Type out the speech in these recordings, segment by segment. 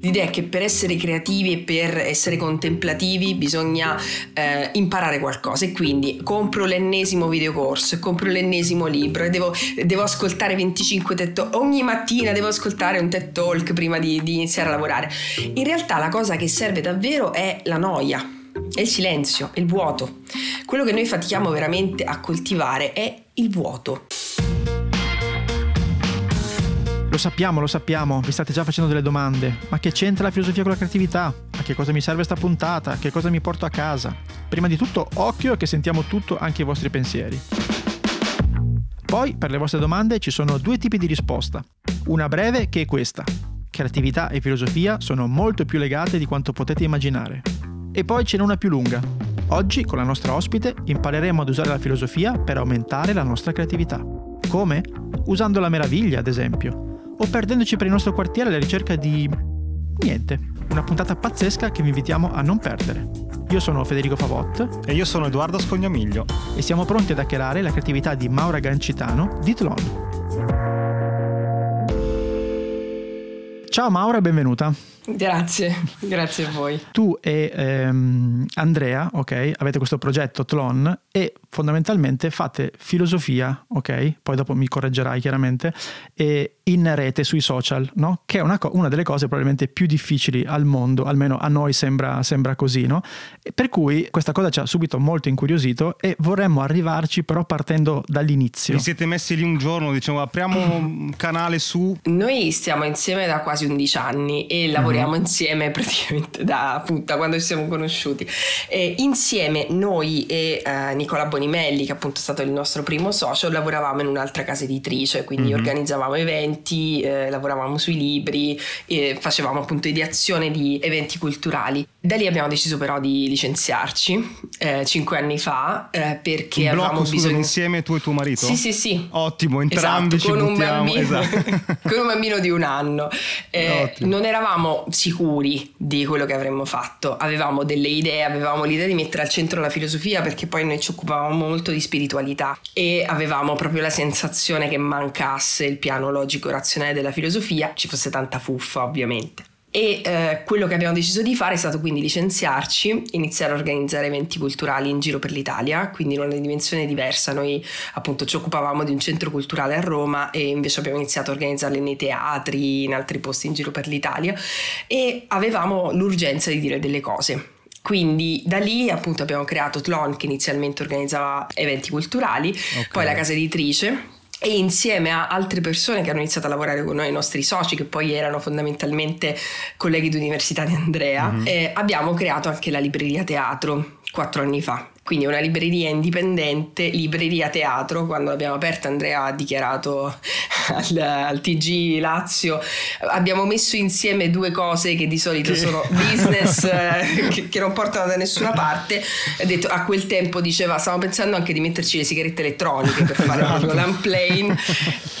L'idea è che per essere creativi e per essere contemplativi bisogna eh, imparare qualcosa e quindi compro l'ennesimo videocorso, compro l'ennesimo libro e devo, devo ascoltare 25 TED Talk, ogni mattina devo ascoltare un TED Talk prima di, di iniziare a lavorare. In realtà la cosa che serve davvero è la noia, è il silenzio, è il vuoto. Quello che noi fatichiamo veramente a coltivare è il vuoto. Lo sappiamo, lo sappiamo, vi state già facendo delle domande. Ma che c'entra la filosofia con la creatività? A che cosa mi serve sta puntata? Che cosa mi porto a casa? Prima di tutto, occhio che sentiamo tutto, anche i vostri pensieri. Poi, per le vostre domande, ci sono due tipi di risposta. Una breve che è questa. Creatività e filosofia sono molto più legate di quanto potete immaginare. E poi ce n'è una più lunga. Oggi, con la nostra ospite, impareremo ad usare la filosofia per aumentare la nostra creatività. Come? Usando la meraviglia, ad esempio o perdendoci per il nostro quartiere alla ricerca di... niente, una puntata pazzesca che vi invitiamo a non perdere. Io sono Federico Favot e io sono Edoardo Scognamiglio e siamo pronti ad hackerare la creatività di Maura Gancitano di Tlon. Ciao Maura, benvenuta. Grazie, grazie a voi. Tu e ehm, Andrea, ok, avete questo progetto Tlon e fondamentalmente fate filosofia, ok? Poi dopo mi correggerai chiaramente, e in rete sui social, no? Che è una, co- una, delle cose probabilmente più difficili al mondo, almeno a noi sembra, sembra così, no? E per cui questa cosa ci ha subito molto incuriosito e vorremmo arrivarci però partendo dall'inizio. Vi siete messi lì un giorno, diciamo, apriamo un canale su... Noi stiamo insieme da quasi 11 anni e lavoriamo lavoriamo insieme praticamente da, appunto, da quando ci siamo conosciuti. E insieme noi e uh, Nicola Bonimelli, che appunto è stato il nostro primo socio, lavoravamo in un'altra casa editrice, quindi mm-hmm. organizzavamo eventi, eh, lavoravamo sui libri, e facevamo appunto ideazione di eventi culturali. Da lì abbiamo deciso però di licenziarci eh, cinque anni fa eh, perché un avevamo bisogno insieme tu e tuo marito? Sì, sì, sì. Ottimo, entrambi esatto, con, un bambino, esatto. con un bambino di un anno. Eh, non eravamo sicuri di quello che avremmo fatto, avevamo delle idee, avevamo l'idea di mettere al centro la filosofia perché poi noi ci occupavamo molto di spiritualità e avevamo proprio la sensazione che mancasse il piano logico-razionale della filosofia, ci fosse tanta fuffa ovviamente. E eh, quello che abbiamo deciso di fare è stato quindi licenziarci, iniziare a organizzare eventi culturali in giro per l'Italia, quindi in una dimensione diversa. Noi appunto ci occupavamo di un centro culturale a Roma e invece abbiamo iniziato a organizzarli nei teatri, in altri posti in giro per l'Italia e avevamo l'urgenza di dire delle cose. Quindi da lì appunto abbiamo creato Tlon che inizialmente organizzava eventi culturali, okay. poi la casa editrice e insieme a altre persone che hanno iniziato a lavorare con noi, i nostri soci, che poi erano fondamentalmente colleghi di università di Andrea, mm-hmm. eh, abbiamo creato anche la libreria teatro quattro anni fa quindi una libreria indipendente, libreria teatro, quando l'abbiamo aperta Andrea ha dichiarato al, al TG Lazio, abbiamo messo insieme due cose che di solito che... sono business eh, che, che, non portano da nessuna parte, ha detto, a quel tempo diceva stavamo pensando anche di metterci le sigarette elettroniche per fare esatto. proprio l'unplane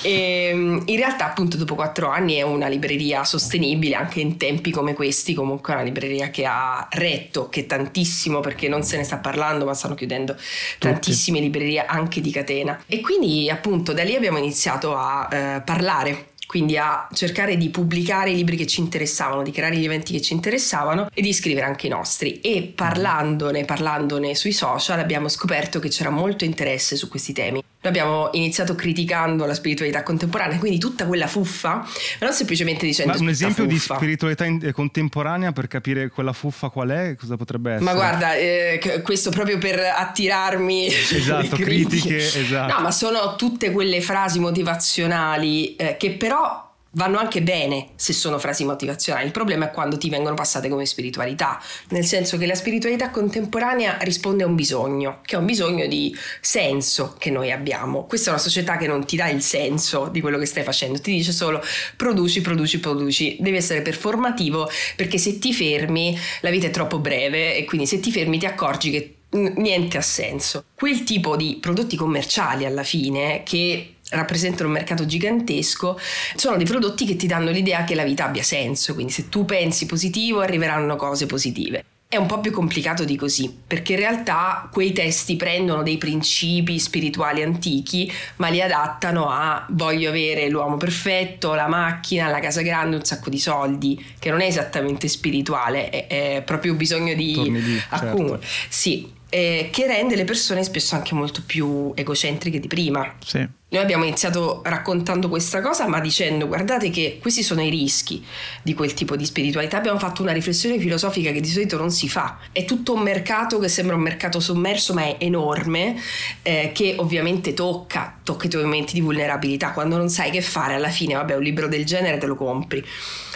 e in realtà appunto dopo quattro anni è una libreria sostenibile anche in tempi come questi, comunque è una libreria che ha retto, che tantissimo perché non se ne sta parlando ma stanno chiudendo Tutti. tantissime librerie anche di catena. E quindi appunto da lì abbiamo iniziato a eh, parlare quindi a cercare di pubblicare i libri che ci interessavano, di creare gli eventi che ci interessavano e di scrivere anche i nostri. E parlandone, parlandone sui social abbiamo scoperto che c'era molto interesse su questi temi. Noi abbiamo iniziato criticando la spiritualità contemporanea, quindi tutta quella fuffa, ma non semplicemente dicendo... Ma un esempio di spiritualità in- eh, contemporanea per capire quella fuffa qual è, cosa potrebbe essere? Ma guarda, eh, questo proprio per attirarmi... Esatto, critiche, esatto. No, ma sono tutte quelle frasi motivazionali eh, che però vanno anche bene se sono frasi motivazionali. Il problema è quando ti vengono passate come spiritualità, nel senso che la spiritualità contemporanea risponde a un bisogno, che è un bisogno di senso che noi abbiamo. Questa è una società che non ti dà il senso di quello che stai facendo, ti dice solo produci, produci, produci. Devi essere performativo perché se ti fermi la vita è troppo breve e quindi se ti fermi ti accorgi che niente ha senso. Quel tipo di prodotti commerciali alla fine che rappresentano un mercato gigantesco, sono dei prodotti che ti danno l'idea che la vita abbia senso, quindi se tu pensi positivo arriveranno cose positive. È un po' più complicato di così, perché in realtà quei testi prendono dei principi spirituali antichi, ma li adattano a voglio avere l'uomo perfetto, la macchina, la casa grande, un sacco di soldi, che non è esattamente spirituale, è, è proprio bisogno di lì, accumulo. Certo. Sì, eh, che rende le persone spesso anche molto più egocentriche di prima. Sì. Noi abbiamo iniziato raccontando questa cosa, ma dicendo guardate che questi sono i rischi di quel tipo di spiritualità. Abbiamo fatto una riflessione filosofica che di solito non si fa. È tutto un mercato che sembra un mercato sommerso, ma è enorme, eh, che ovviamente tocca, tocca i tuoi momenti di vulnerabilità. Quando non sai che fare, alla fine, vabbè, un libro del genere te lo compri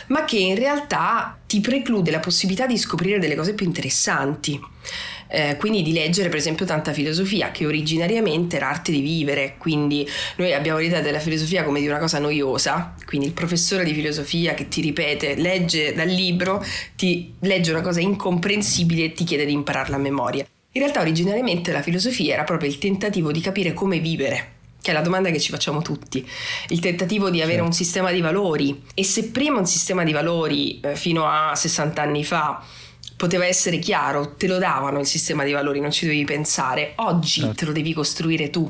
ma che in realtà ti preclude la possibilità di scoprire delle cose più interessanti. Eh, quindi di leggere per esempio tanta filosofia che originariamente era arte di vivere, quindi noi abbiamo l'idea della filosofia come di una cosa noiosa, quindi il professore di filosofia che ti ripete, legge dal libro, ti legge una cosa incomprensibile e ti chiede di impararla a memoria. In realtà originariamente la filosofia era proprio il tentativo di capire come vivere, che è la domanda che ci facciamo tutti, il tentativo di avere un sistema di valori. E se prima un sistema di valori eh, fino a 60 anni fa poteva essere chiaro, te lo davano il sistema di valori, non ci dovevi pensare, oggi certo. te lo devi costruire tu,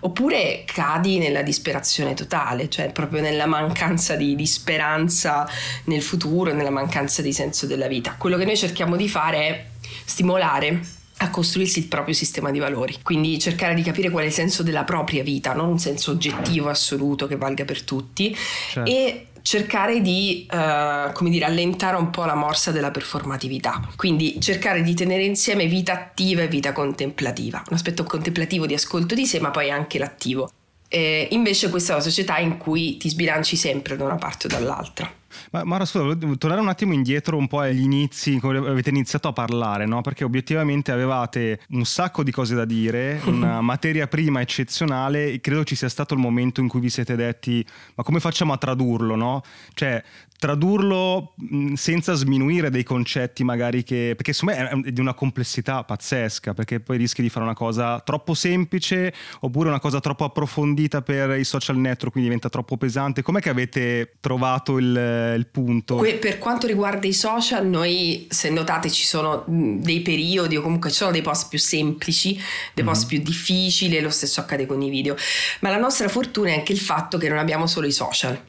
oppure cadi nella disperazione totale, cioè proprio nella mancanza di, di speranza nel futuro, nella mancanza di senso della vita. Quello che noi cerchiamo di fare è stimolare a costruirsi il proprio sistema di valori, quindi cercare di capire qual è il senso della propria vita, non un senso oggettivo assoluto che valga per tutti certo. e cercare di, uh, come dire, allentare un po' la morsa della performatività, quindi cercare di tenere insieme vita attiva e vita contemplativa, un aspetto contemplativo di ascolto di sé, ma poi anche l'attivo. E invece questa è una società in cui ti sbilanci sempre da una parte o dall'altra. Ma Mara, scusa, volevo tornare un attimo indietro un po' agli inizi, come avete iniziato a parlare, no? Perché obiettivamente avevate un sacco di cose da dire, una materia prima eccezionale e credo ci sia stato il momento in cui vi siete detti ma come facciamo a tradurlo, no? Cioè, tradurlo senza sminuire dei concetti magari che... perché secondo me è di una complessità pazzesca, perché poi rischi di fare una cosa troppo semplice oppure una cosa troppo approfondita per i social network, quindi diventa troppo pesante. Com'è che avete trovato il il punto. Que- per quanto riguarda i social, noi se notate ci sono dei periodi o comunque ci sono dei post più semplici, dei post mm più difficili, lo stesso accade con i video. Ma la nostra fortuna è anche il fatto che non abbiamo solo i social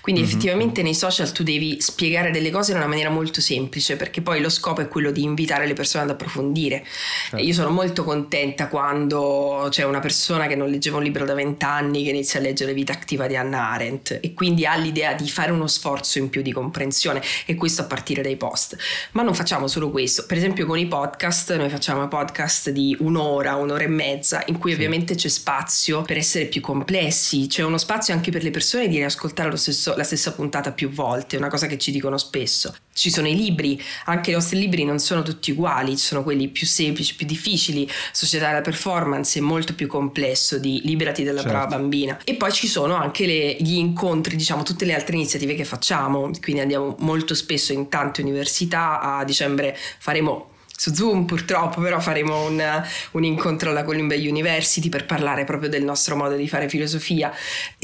quindi mm-hmm. effettivamente nei social tu devi spiegare delle cose in una maniera molto semplice perché poi lo scopo è quello di invitare le persone ad approfondire. Certo. Io sono molto contenta quando c'è una persona che non leggeva un libro da vent'anni che inizia a leggere Vita attiva di Hannah Arendt e quindi ha l'idea di fare uno sforzo in più di comprensione e questo a partire dai post. Ma non facciamo solo questo, per esempio con i podcast noi facciamo podcast di un'ora, un'ora e mezza in cui sì. ovviamente c'è spazio per essere più complessi, c'è uno spazio anche per le persone di riascoltare lo stesso, la stessa puntata più volte, è una cosa che ci dicono spesso. Ci sono i libri, anche i nostri libri non sono tutti uguali, ci sono quelli più semplici, più difficili, Società della Performance è molto più complesso di Liberati dalla certo. brava bambina. E poi ci sono anche le, gli incontri, diciamo tutte le altre iniziative che facciamo, quindi andiamo molto spesso in tante università, a dicembre faremo su Zoom purtroppo, però faremo un, un, incontro alla Columbia University per parlare proprio del nostro modo di fare filosofia.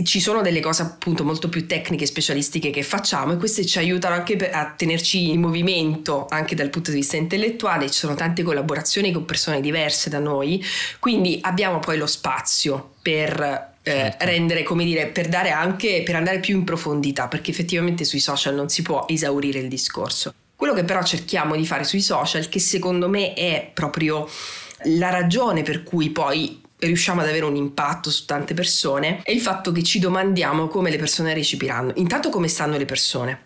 Ci sono delle cose appunto molto più tecniche e specialistiche che facciamo e queste ci aiutano anche a tenerci in movimento anche dal punto di vista intellettuale, ci sono tante collaborazioni con persone diverse da noi, quindi abbiamo poi lo spazio per eh, certo. rendere, come dire, per dare anche, per andare più in profondità, perché effettivamente sui social non si può esaurire il discorso. Quello che però cerchiamo di fare sui social, che secondo me è proprio la ragione per cui poi riusciamo ad avere un impatto su tante persone, è il fatto che ci domandiamo come le persone recepiranno. Intanto come stanno le persone.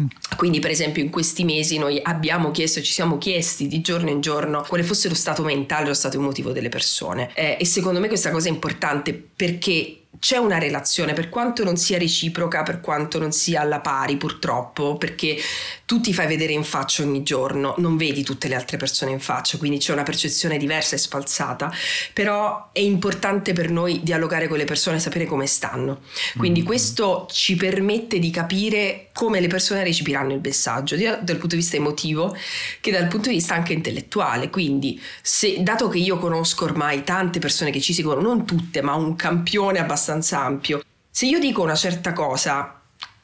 Mm. Quindi, per esempio, in questi mesi noi abbiamo chiesto, ci siamo chiesti di giorno in giorno quale fosse lo stato mentale, lo stato emotivo delle persone. Eh, e secondo me questa cosa è importante perché c'è una relazione, per quanto non sia reciproca, per quanto non sia alla pari purtroppo, perché tu ti fai vedere in faccia ogni giorno, non vedi tutte le altre persone in faccia, quindi c'è una percezione diversa e spalzata, però è importante per noi dialogare con le persone e sapere come stanno. Quindi mm-hmm. questo ci permette di capire come le persone recepiranno il messaggio, sia dal punto di vista emotivo che dal punto di vista anche intellettuale. Quindi, se, dato che io conosco ormai tante persone che ci seguono, non tutte, ma un campione abbastanza ampio. Se io dico una certa cosa,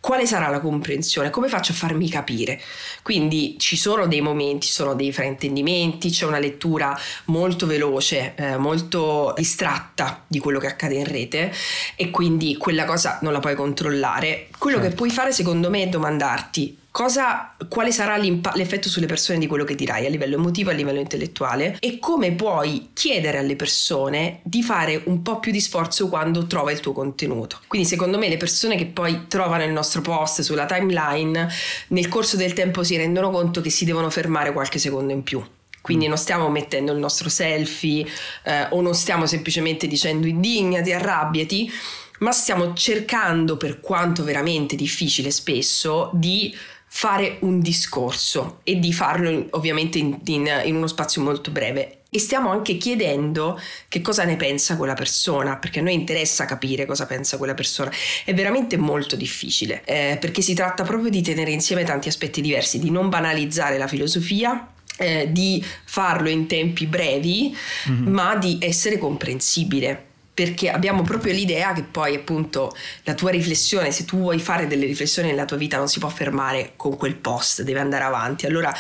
quale sarà la comprensione? Come faccio a farmi capire? Quindi ci sono dei momenti, ci sono dei fraintendimenti, c'è una lettura molto veloce, eh, molto distratta di quello che accade in rete e quindi quella cosa non la puoi controllare. Quello certo. che puoi fare secondo me è domandarti cosa, quale sarà l'effetto sulle persone di quello che dirai a livello emotivo, a livello intellettuale e come puoi chiedere alle persone di fare un po' più di sforzo quando trova il tuo contenuto. Quindi secondo me le persone che poi trovano il nostro post sulla timeline nel corso del tempo si rendono conto che si devono fermare qualche secondo in più. Quindi mm. non stiamo mettendo il nostro selfie eh, o non stiamo semplicemente dicendo indignati, arrabbiati, ma stiamo cercando, per quanto veramente difficile spesso, di fare un discorso e di farlo ovviamente in, in, in, uno spazio molto breve. E stiamo anche chiedendo che cosa ne pensa quella persona, perché a noi interessa capire cosa pensa quella persona. È veramente molto difficile, eh, perché si tratta proprio di tenere insieme tanti aspetti diversi, di non banalizzare la filosofia, eh, di farlo in tempi brevi, mm-hmm. ma di essere comprensibile perché abbiamo proprio l'idea che poi appunto la tua riflessione, se tu vuoi fare delle riflessioni nella tua vita non si può fermare con quel post, deve andare avanti. Allora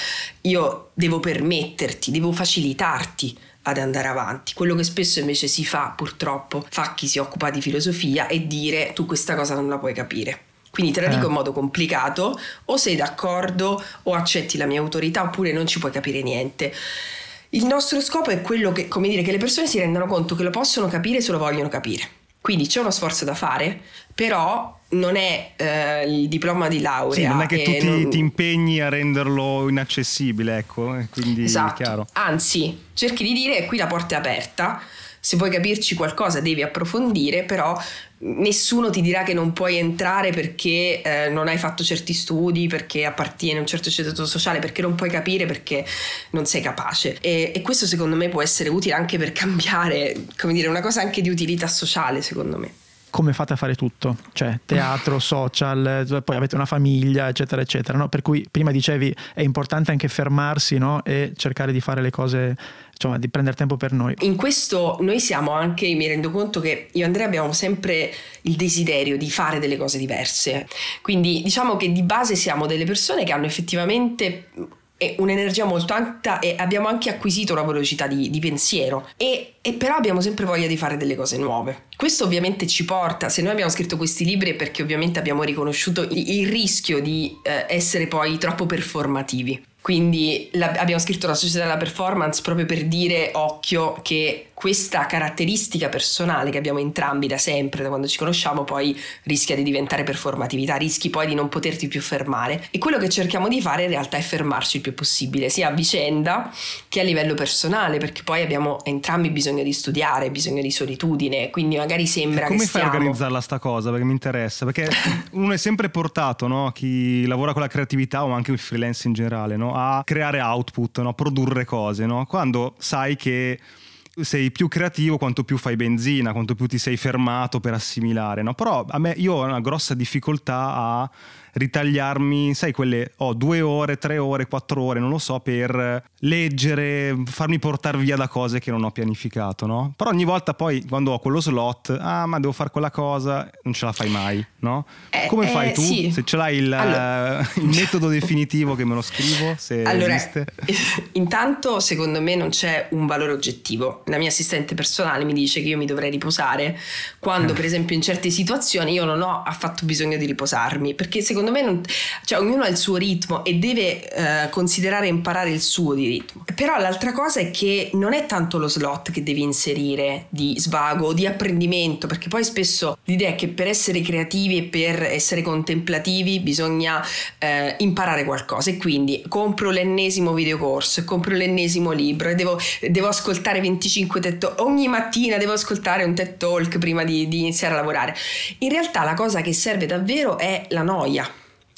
io devo permetterti, devo facilitarti ad andare avanti. Quello che spesso invece si fa purtroppo, fa chi si occupa di filosofia, è dire tu questa cosa non la puoi capire. Quindi te la dico in eh. modo complicato, o sei d'accordo o accetti la mia autorità oppure non ci puoi capire niente. Il nostro scopo è quello che, come dire, che le persone si rendano conto che lo possono capire se lo vogliono capire. Quindi c'è uno sforzo da fare, però non è eh, il diploma di laurea. Sì, non è che tu ti, non... ti, impegni a renderlo inaccessibile, ecco, quindi esatto. chiaro. Anzi, cerchi di dire qui la porta è aperta, se vuoi capirci qualcosa devi approfondire, però nessuno ti dirà che non puoi entrare perché eh, non hai fatto certi studi, perché appartieni a un certo ceto sociale, perché non puoi capire, perché non sei capace. E, e, questo secondo me può essere utile anche per cambiare, come dire, una cosa anche di utilità sociale, secondo me come fate a fare tutto? Cioè teatro, social, poi avete una famiglia, eccetera, eccetera. No? Per cui prima dicevi è importante anche fermarsi no? e cercare di fare le cose insomma, di prendere tempo per noi. In questo noi siamo anche, mi rendo conto che io e Andrea abbiamo sempre il desiderio di fare delle cose diverse. Quindi diciamo che di base siamo delle persone che hanno effettivamente un'energia molto alta e abbiamo anche acquisito una velocità di, di pensiero e, e, però abbiamo sempre voglia di fare delle cose nuove. Questo ovviamente ci porta, se noi abbiamo scritto questi libri è perché ovviamente abbiamo riconosciuto il, rischio di eh, essere poi troppo performativi. Quindi la, abbiamo scritto la società della performance proprio per dire occhio che questa caratteristica personale che abbiamo entrambi da sempre, da quando ci conosciamo, poi rischia di diventare performatività, rischi poi di non poterti più fermare. E quello che cerchiamo di fare in realtà è fermarci il più possibile, sia a vicenda che a livello personale, perché poi abbiamo entrambi bisogno di studiare, bisogno di solitudine, quindi magari sembra come che fai a organizzarla sta cosa? Perché mi interessa, perché uno è sempre portato, no? chi lavora con la creatività o anche il freelance in generale, no? a creare output, no? a produrre cose, no? quando sai che sei più creativo quanto più fai benzina, quanto più ti sei fermato per assimilare, no? Però a me io ho una grossa difficoltà a ritagliarmi, sai, quelle ho oh, due ore, tre ore, quattro ore, non lo so, per leggere, farmi portare via da cose che non ho pianificato, no? Però ogni volta poi quando ho quello slot, ah, ma devo fare quella cosa, non ce la fai mai, no? Eh, Come fai eh, tu? Sì. Se ce l'hai il, allora. il, metodo definitivo che me lo scrivo, se allora, esiste. Intanto, secondo me non c'è un valore oggettivo. La mia assistente personale mi dice che io mi dovrei riposare quando, eh. per esempio, in certe situazioni io non ho affatto bisogno di riposarmi, perché secondo secondo me non, cioè, ognuno ha il suo ritmo e deve eh, considerare imparare il suo di ritmo. Però l'altra cosa è che non è tanto lo slot che devi inserire di svago o di apprendimento, perché poi spesso l'idea è che per essere creativi e per essere contemplativi bisogna eh, imparare qualcosa e quindi compro l'ennesimo videocorso, compro l'ennesimo libro e devo, devo ascoltare 25 TED Talk, ogni mattina devo ascoltare un TED Talk prima di, di iniziare a lavorare. In realtà la cosa che serve davvero è la noia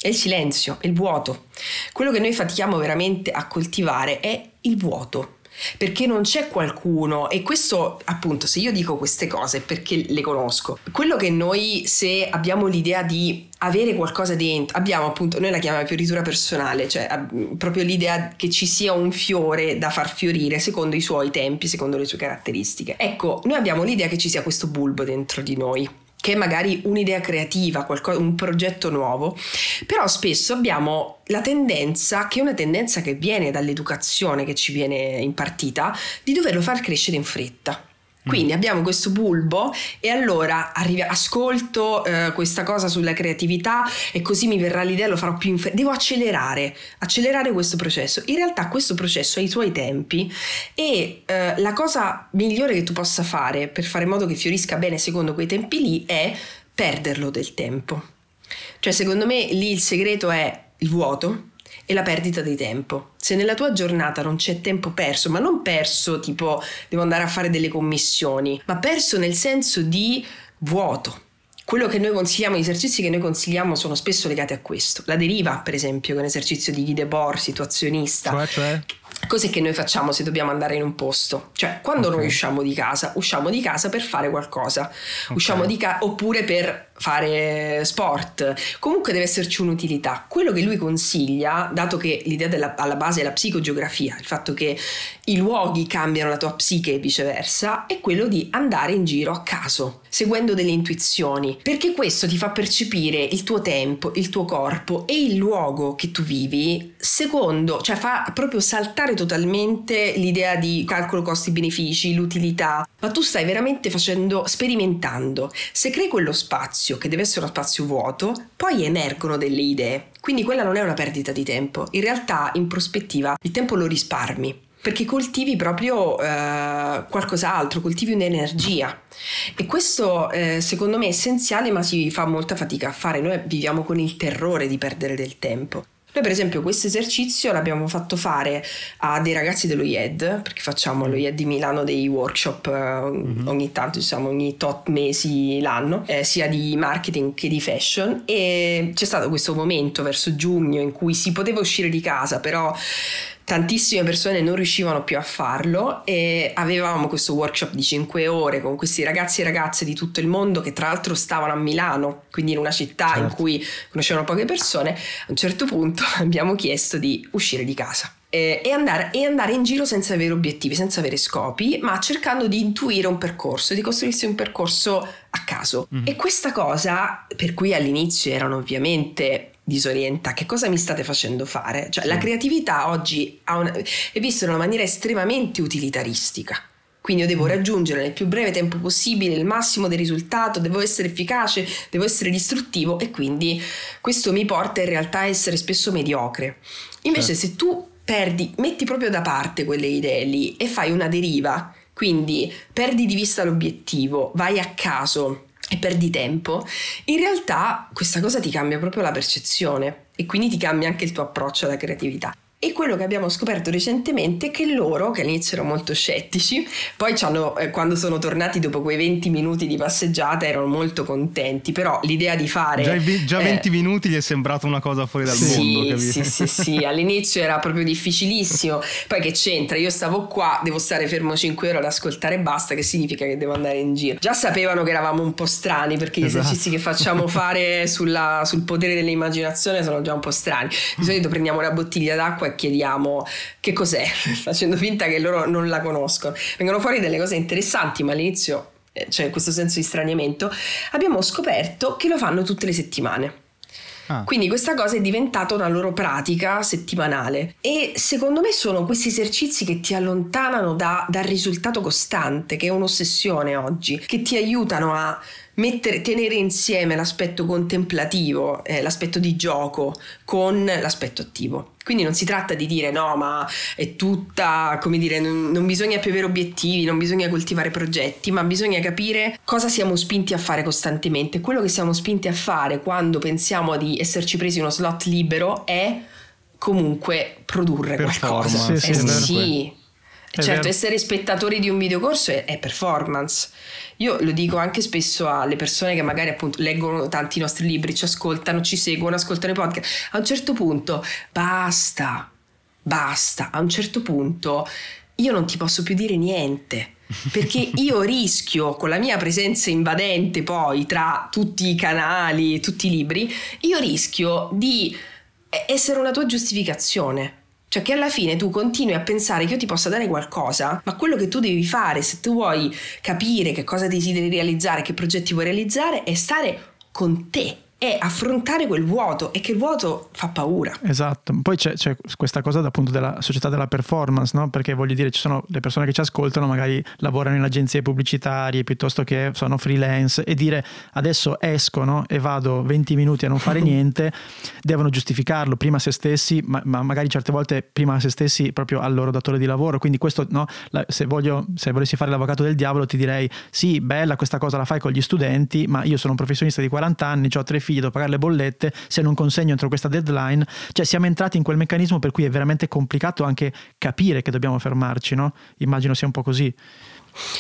è il silenzio, il vuoto. Quello che noi fatichiamo veramente a coltivare è il vuoto. Perché non c'è qualcuno, e questo appunto, se io dico queste cose è perché le conosco. Quello che noi, se abbiamo l'idea di avere qualcosa dentro, abbiamo appunto, noi la chiamiamo fioritura personale, cioè proprio l'idea che ci sia un fiore da far fiorire secondo i suoi tempi, secondo le sue caratteristiche. Ecco, noi abbiamo l'idea che ci sia questo bulbo dentro di noi che è magari un'idea creativa, qualcosa, un progetto nuovo, però spesso abbiamo la tendenza, che è una tendenza che viene dall'educazione che ci viene impartita, di doverlo far crescere in fretta. Quindi abbiamo questo bulbo e allora arrivi, ascolto eh, questa cosa sulla creatività e così mi verrà l'idea, lo farò più in fretta. Devo accelerare, accelerare questo processo. In realtà questo processo ha i suoi tempi e eh, la cosa migliore che tu possa fare per fare in modo che fiorisca bene secondo quei tempi lì è perderlo del tempo. Cioè secondo me lì il segreto è il vuoto, e la perdita di tempo. Se nella tua giornata non c'è tempo perso, ma non perso tipo devo andare a fare delle commissioni, ma perso nel senso di vuoto. Quello che noi consigliamo, gli esercizi che noi consigliamo sono spesso legati a questo. La deriva, per esempio, che è un esercizio di Guy Debord, situazionista. Cioè, cioè? Cos'è che noi facciamo se dobbiamo andare in un posto? Cioè, quando okay. noi usciamo di casa, usciamo di casa per fare qualcosa, okay. usciamo di casa oppure per fare sport, comunque deve esserci un'utilità. Quello che lui consiglia, dato che l'idea della, alla base è la psicogeografia, il fatto che i luoghi cambiano la tua psiche e viceversa, è quello di andare in giro a caso, seguendo delle intuizioni, perché questo ti fa percepire il tuo tempo, il tuo corpo e il luogo che tu vivi, secondo, cioè fa proprio saltare totalmente l'idea di calcolo costi-benefici, l'utilità, ma tu stai veramente facendo, sperimentando. Se crei quello spazio, che deve essere uno spazio vuoto, poi emergono delle idee. Quindi quella non è una perdita di tempo. In realtà, in prospettiva, il tempo lo risparmi perché coltivi proprio eh, qualcos'altro, coltivi un'energia e questo eh, secondo me è essenziale ma si fa molta fatica a fare, noi viviamo con il terrore di perdere del tempo. Noi per esempio questo esercizio l'abbiamo fatto fare a dei ragazzi dello IED, perché facciamo allo IED di Milano dei workshop mm-hmm. ogni tanto, diciamo ogni tot mesi l'anno, eh, sia di marketing che di fashion e c'è stato questo momento verso giugno in cui si poteva uscire di casa, però tantissime persone non riuscivano più a farlo e avevamo questo workshop di 5 ore con questi ragazzi e ragazze di tutto il mondo che tra l'altro stavano a Milano, quindi in una città certo. in cui conoscevano poche persone. A un certo punto abbiamo chiesto di uscire di casa. E andare, e andare, in giro senza avere obiettivi, senza avere scopi, ma cercando di intuire un percorso, di costruirsi un percorso a caso. Mm. E questa cosa, per cui all'inizio erano ovviamente disorienta, che cosa mi state facendo fare? Cioè, sì. la creatività oggi una, è vista in una maniera estremamente utilitaristica. Quindi io devo mm. raggiungere nel più breve tempo possibile il massimo del risultato, devo essere efficace, devo essere distruttivo e quindi questo mi porta in realtà a essere spesso mediocre. Invece certo. se tu perdi, metti proprio da parte quelle idee lì e fai una deriva, quindi perdi di vista l'obiettivo, vai a caso, e perdi tempo, in realtà questa cosa ti cambia proprio la percezione e quindi ti cambia anche il tuo approccio alla creatività. E quello che abbiamo scoperto recentemente è che loro, che all'inizio erano molto scettici, poi eh, quando sono tornati dopo quei 20 minuti di passeggiata erano molto contenti, però l'idea di fare... Già, già 20 eh, minuti gli è sembrato una cosa fuori dal sì, mondo. Capito? Sì, sì, sì, all'inizio era proprio difficilissimo, poi che c'entra, io stavo qua, devo stare fermo 5 ore ad ascoltare e basta, che significa che devo andare in giro. Già sapevano che eravamo un po' strani perché gli esatto. esercizi che facciamo fare sulla, sul potere dell'immaginazione sono già un po' strani. Di solito prendiamo una bottiglia d'acqua chiediamo che cos'è, facendo finta che loro non la conoscono. Vengono fuori delle cose interessanti, ma all'inizio eh, c'è questo senso di straniamento. Abbiamo scoperto che lo fanno tutte le settimane. Ah. Quindi questa cosa è diventata una loro pratica settimanale e secondo me sono questi esercizi che ti allontanano da, dal risultato costante, che è un'ossessione oggi, che ti aiutano a mettere, tenere insieme l'aspetto contemplativo, eh, l'aspetto di gioco con l'aspetto attivo. Quindi non si tratta di dire no, ma è tutta, come dire, non, non, bisogna più avere obiettivi, non bisogna coltivare progetti, ma bisogna capire cosa siamo spinti a fare costantemente. Quello che siamo spinti a fare quando pensiamo di esserci presi uno slot libero è comunque produrre qualcosa. Sì, sì, eh, sì. Certo, essere spettatori di un videocorso è, è performance. Io lo dico anche spesso alle persone che magari appunto leggono tanti nostri libri, ci ascoltano, ci seguono, ascoltano i podcast. A un certo punto basta, basta. A un certo punto io non ti posso più dire niente. Perché io rischio con la mia presenza invadente poi tra tutti i canali, tutti i libri, io rischio di essere una tua giustificazione Cioè che alla fine tu continui a pensare che io ti possa dare qualcosa, ma quello che tu devi fare se tu vuoi capire che cosa desideri realizzare, che progetti vuoi realizzare, è stare con te è affrontare quel vuoto e che il vuoto fa paura. Esatto, poi c'è, c'è questa cosa appunto della società della performance, no? perché voglio dire ci sono le persone che ci ascoltano, magari lavorano in agenzie pubblicitarie piuttosto che sono freelance e dire adesso escono e vado 20 minuti a non fare niente, devono giustificarlo prima a se stessi, ma, ma, magari certe volte prima a se stessi proprio al loro datore di lavoro, quindi questo no, la, se, voglio, se volessi fare l'avvocato del diavolo ti direi sì, bella questa cosa la fai con gli studenti, ma io sono un professionista di 40 anni, ho tre figli, devo pagare le bollette, se non consegno entro questa deadline, cioè siamo entrati in quel meccanismo per cui è veramente complicato anche capire che dobbiamo fermarci, no? Immagino sia un po' così.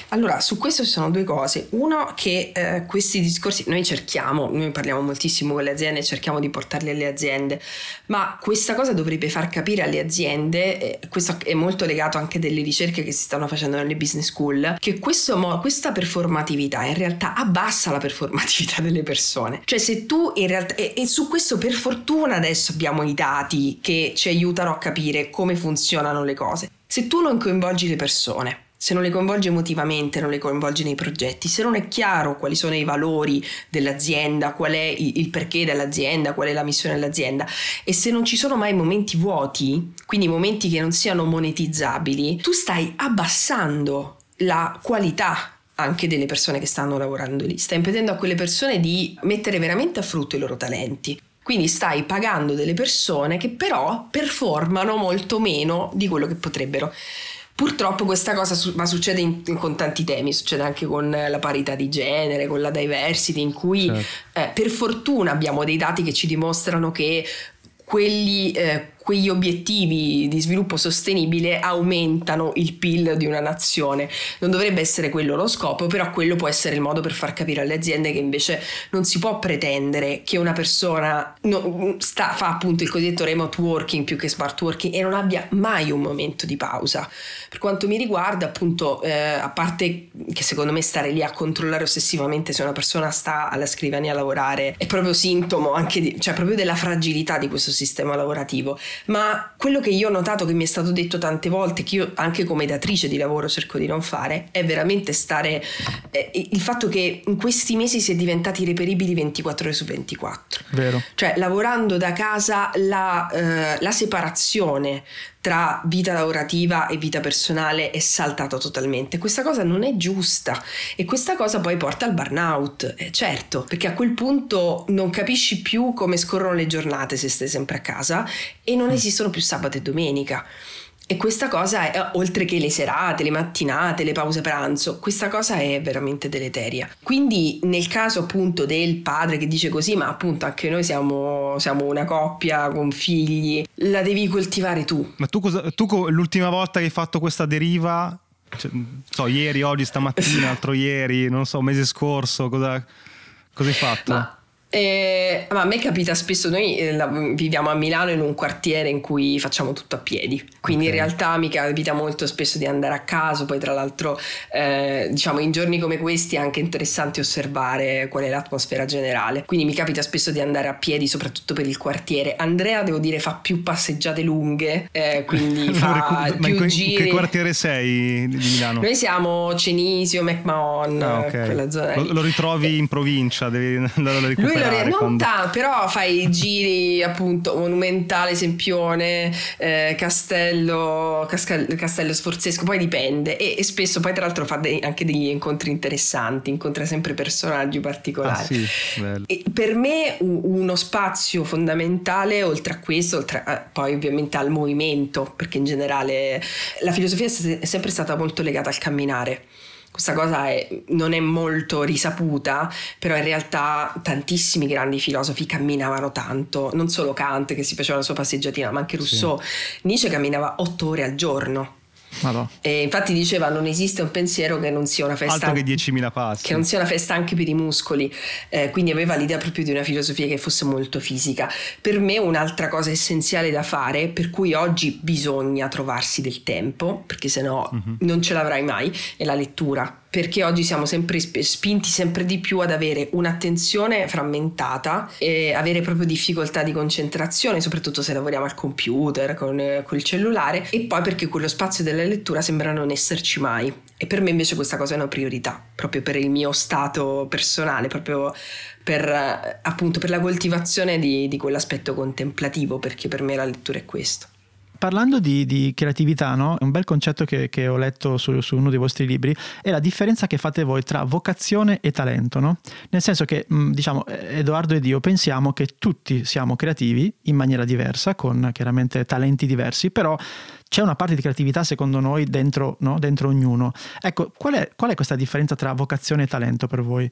Allora, su questo ci sono due cose. Uno, che eh, questi discorsi noi cerchiamo, noi parliamo moltissimo con le aziende, cerchiamo di portarli alle aziende, ma questa cosa dovrebbe far capire alle aziende, eh, questo è molto legato anche delle ricerche che si stanno facendo nelle business school, che questo, questa performatività in realtà abbassa la performatività delle persone. Cioè se tu in realtà, e, e su questo per fortuna adesso abbiamo i dati che ci aiutano a capire come funzionano le cose. Se tu non coinvolgi le persone, se non le coinvolge emotivamente, non le coinvolge nei progetti, se non è chiaro quali sono i valori dell'azienda, qual è il perché dell'azienda, qual è la missione dell'azienda e se non ci sono mai momenti vuoti, quindi momenti che non siano monetizzabili, tu stai abbassando la qualità anche delle persone che stanno lavorando lì, stai impedendo a quelle persone di mettere veramente a frutto i loro talenti. Quindi stai pagando delle persone che però performano molto meno di quello che potrebbero. Purtroppo questa cosa su- ma succede in- con tanti temi, succede anche con la parità di genere, con la diversity, in cui certo. eh, per fortuna abbiamo dei dati che ci dimostrano che quelli, eh, quegli obiettivi di sviluppo sostenibile aumentano il PIL di una nazione. Non dovrebbe essere quello lo scopo, però quello può essere il modo per far capire alle aziende che invece non si può pretendere che una persona no, sta, fa appunto il cosiddetto remote working più che smart working e non abbia mai un momento di pausa. Per quanto mi riguarda, appunto, eh, a parte che secondo me stare lì a controllare ossessivamente se una persona sta alla scrivania a lavorare è proprio sintomo anche di, cioè proprio della fragilità di questo sistema lavorativo ma quello che io ho notato che mi è stato detto tante volte, che io anche come datrice di lavoro cerco di non fare, è veramente stare eh, il fatto che in questi mesi si è diventati reperibili 24 ore su 24. Vero. Cioè lavorando da casa la, eh, la separazione tra vita lavorativa e vita personale è saltato totalmente. Questa cosa non è giusta e questa cosa poi porta al burnout, eh, certo, perché a quel punto non capisci più come scorrono le giornate se stai sempre a casa e non mm. esistono più sabato e domenica. E questa cosa, è, oltre che le serate, le mattinate, le pause pranzo, questa cosa è veramente deleteria. Quindi nel caso appunto del padre che dice così, ma appunto anche noi siamo, siamo una coppia con figli, la devi coltivare tu. Ma tu, cosa, tu l'ultima volta che hai fatto questa deriva, cioè, so, ieri, oggi, stamattina, altro ieri, non so, mese scorso, cosa, cosa hai fatto? Ma eh, ma a me capita spesso, noi eh, la, viviamo a Milano in un quartiere in cui facciamo tutto a piedi, quindi okay. in realtà mi capita molto spesso di andare a caso, poi tra l'altro eh, diciamo in giorni come questi è anche interessante osservare qual è l'atmosfera generale, quindi mi capita spesso di andare a piedi soprattutto per il quartiere. Andrea devo dire fa più passeggiate lunghe, eh, quindi fa ricordo, più in giri. In che quartiere sei di Milano? Noi siamo Cenisio, McMahon, ah, okay. quella zona lo, lo, ritrovi in provincia, devi andare a recuperare recuperare. Non quando... però fai giri appunto monumentale, Sempione, eh, Castello, Cascal- Castello Sforzesco, poi dipende e, e, spesso poi tra l'altro fa dei, anche degli incontri interessanti, incontra sempre personaggi particolari. Ah, sì, per me uno spazio fondamentale oltre a questo, oltre a, poi ovviamente al movimento, perché in generale la filosofia è sempre stata molto legata al camminare. Questa cosa è, non è molto risaputa, però in realtà tantissimi grandi filosofi camminavano tanto, non solo Kant che si faceva la sua passeggiatina, ma anche Rousseau. Sì. Nietzsche camminava otto ore al giorno. E infatti diceva non esiste un pensiero che non sia una festa Altro che 10.000 passi. che non sia una festa anche per i muscoli. Eh, quindi aveva l'idea proprio di una filosofia che fosse molto fisica. Per me un'altra cosa essenziale da fare per cui oggi bisogna trovarsi del tempo perché se no uh-huh. non ce l'avrai mai è la lettura perché oggi siamo sempre spinti sempre di più ad avere un'attenzione frammentata e avere proprio difficoltà di concentrazione, soprattutto se lavoriamo al computer, con, il cellulare, e poi perché quello spazio della lettura sembra non esserci mai. E per me invece questa cosa è una priorità, proprio per il mio stato personale, proprio per, appunto, per la coltivazione di, di quell'aspetto contemplativo, perché per me la lettura è questo. Parlando di, di creatività, no? un bel concetto che, che ho letto su, su, uno dei vostri libri è la differenza che fate voi tra vocazione e talento. No? Nel senso che, mm, diciamo, Edoardo ed io pensiamo che tutti siamo creativi in maniera diversa, con chiaramente talenti diversi, però c'è una parte di creatività secondo noi dentro, no? dentro ognuno. Ecco, qual è, qual è, questa differenza tra vocazione e talento per voi?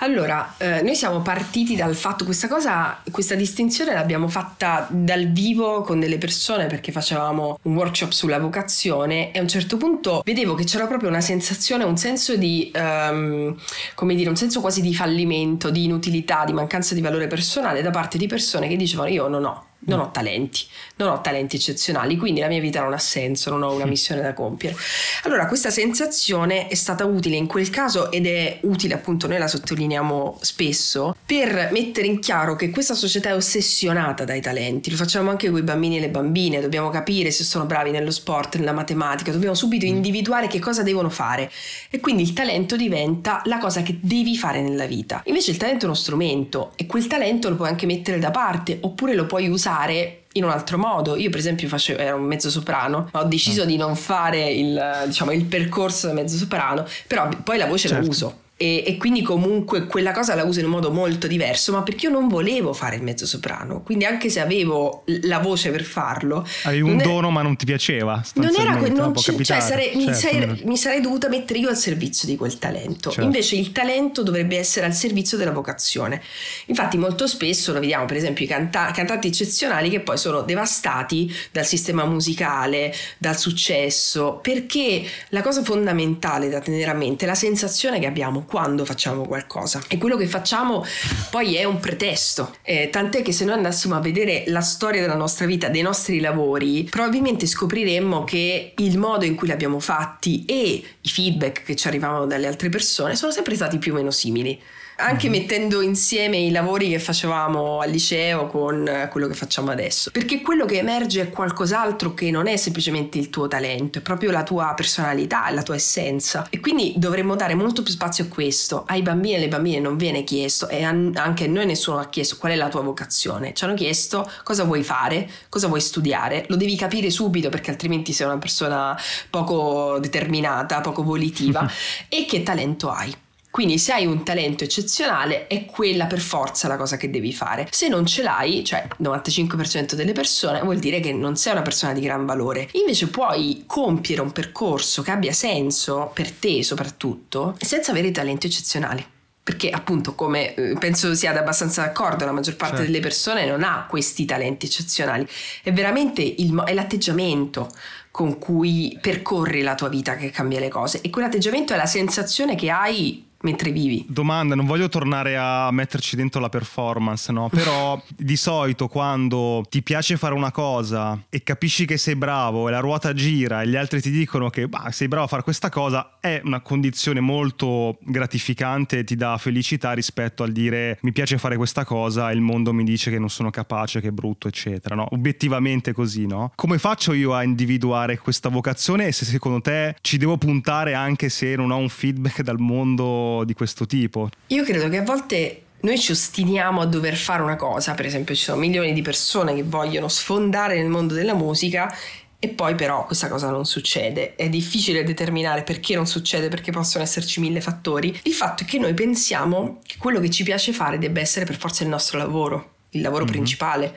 Allora, eh, noi siamo partiti dal fatto, questa cosa, questa distinzione l'abbiamo fatta dal vivo con delle persone perché facevamo un workshop sulla vocazione e a un certo punto vedevo che c'era proprio una sensazione, un senso di, um, come dire, un senso quasi di fallimento, di inutilità, di mancanza di valore personale da parte di persone che dicevano io non ho non ho talenti, non ho talenti eccezionali, quindi la mia vita non ha senso, non ho una missione da compiere. Allora questa sensazione è stata utile in quel caso ed è utile appunto, noi la sottolineiamo spesso, per mettere in chiaro che questa società è ossessionata dai talenti, lo facciamo anche con i bambini e le bambine, dobbiamo capire se sono bravi nello sport, nella matematica, dobbiamo subito mm. individuare che cosa devono fare e quindi il talento diventa la cosa che devi fare nella vita. Invece il talento è uno strumento e quel talento lo puoi anche mettere da parte oppure lo puoi usare fare in un altro modo. Io, per esempio, facevo, ero un mezzo soprano, ho deciso mm. di non fare il, diciamo, il percorso da mezzo soprano, però poi la voce certo. la uso e, e, quindi comunque quella cosa la uso in un modo molto diverso, ma perché io non volevo fare il mezzo soprano, quindi anche se avevo la voce per farlo... Avevi un dono è, ma non ti piaceva. Non era quello, non c- cioè sarei, certo. mi, sarei, mi, sarei, dovuta mettere io al servizio di quel talento, certo. invece il talento dovrebbe essere al servizio della vocazione. Infatti molto spesso lo vediamo per esempio i canta- cantanti eccezionali che poi sono devastati dal sistema musicale, dal successo, perché la cosa fondamentale da tenere a mente è la sensazione che abbiamo quando facciamo qualcosa. E quello che facciamo poi è un pretesto. Eh, tant'è che se noi andassimo a vedere la storia della nostra vita dei nostri lavori probabilmente scopriremmo che il modo in cui li abbiamo fatti e i feedback che ci arrivavano dalle altre persone sono sempre stati più o meno simili anche mm-hmm. mettendo insieme i lavori che facevamo al liceo con quello che facciamo adesso. Perché quello che emerge è qualcos'altro che non è semplicemente il tuo talento, è proprio la tua personalità, la tua essenza. E quindi dovremmo dare molto più spazio a questo. Ai bambini e alle bambine non viene chiesto, e anche a noi nessuno ha chiesto qual è la tua vocazione. Ci hanno chiesto cosa vuoi fare, cosa vuoi studiare. Lo devi capire subito perché altrimenti sei una persona poco determinata, poco volitiva. e che talento hai. Quindi se hai un talento eccezionale è quella per forza la cosa che devi fare. Se non ce l'hai, cioè il 95% delle persone, vuol dire che non sei una persona di gran valore. Invece puoi compiere un percorso che abbia senso per te soprattutto senza avere talenti eccezionali perché appunto come eh, penso siate abbastanza d'accordo la maggior parte certo. delle persone non ha questi talenti eccezionali è veramente il, è l'atteggiamento con cui percorri la tua vita che cambia le cose e quell'atteggiamento è la sensazione che hai mentre vivi. Domanda, non voglio tornare a metterci dentro la performance, no? Però di solito quando ti piace fare una cosa e capisci che sei bravo e la ruota gira e gli altri ti dicono che bah, sei bravo a fare questa cosa, è una condizione molto gratificante e ti dà felicità rispetto al dire mi piace fare questa cosa e il mondo mi dice che non sono capace, che è brutto, eccetera, no? Obiettivamente così, no? Come faccio io a individuare questa vocazione e se secondo te ci devo puntare anche se non ho un feedback dal mondo di questo tipo? Io credo che a volte noi ci ostiniamo a dover fare una cosa, per esempio ci sono milioni di persone che vogliono sfondare nel mondo della musica e poi però questa cosa non succede. È difficile determinare perché non succede, perché possono esserci mille fattori. Il fatto è che noi pensiamo che quello che ci piace fare debba essere per forza il nostro lavoro, il lavoro mm-hmm. principale.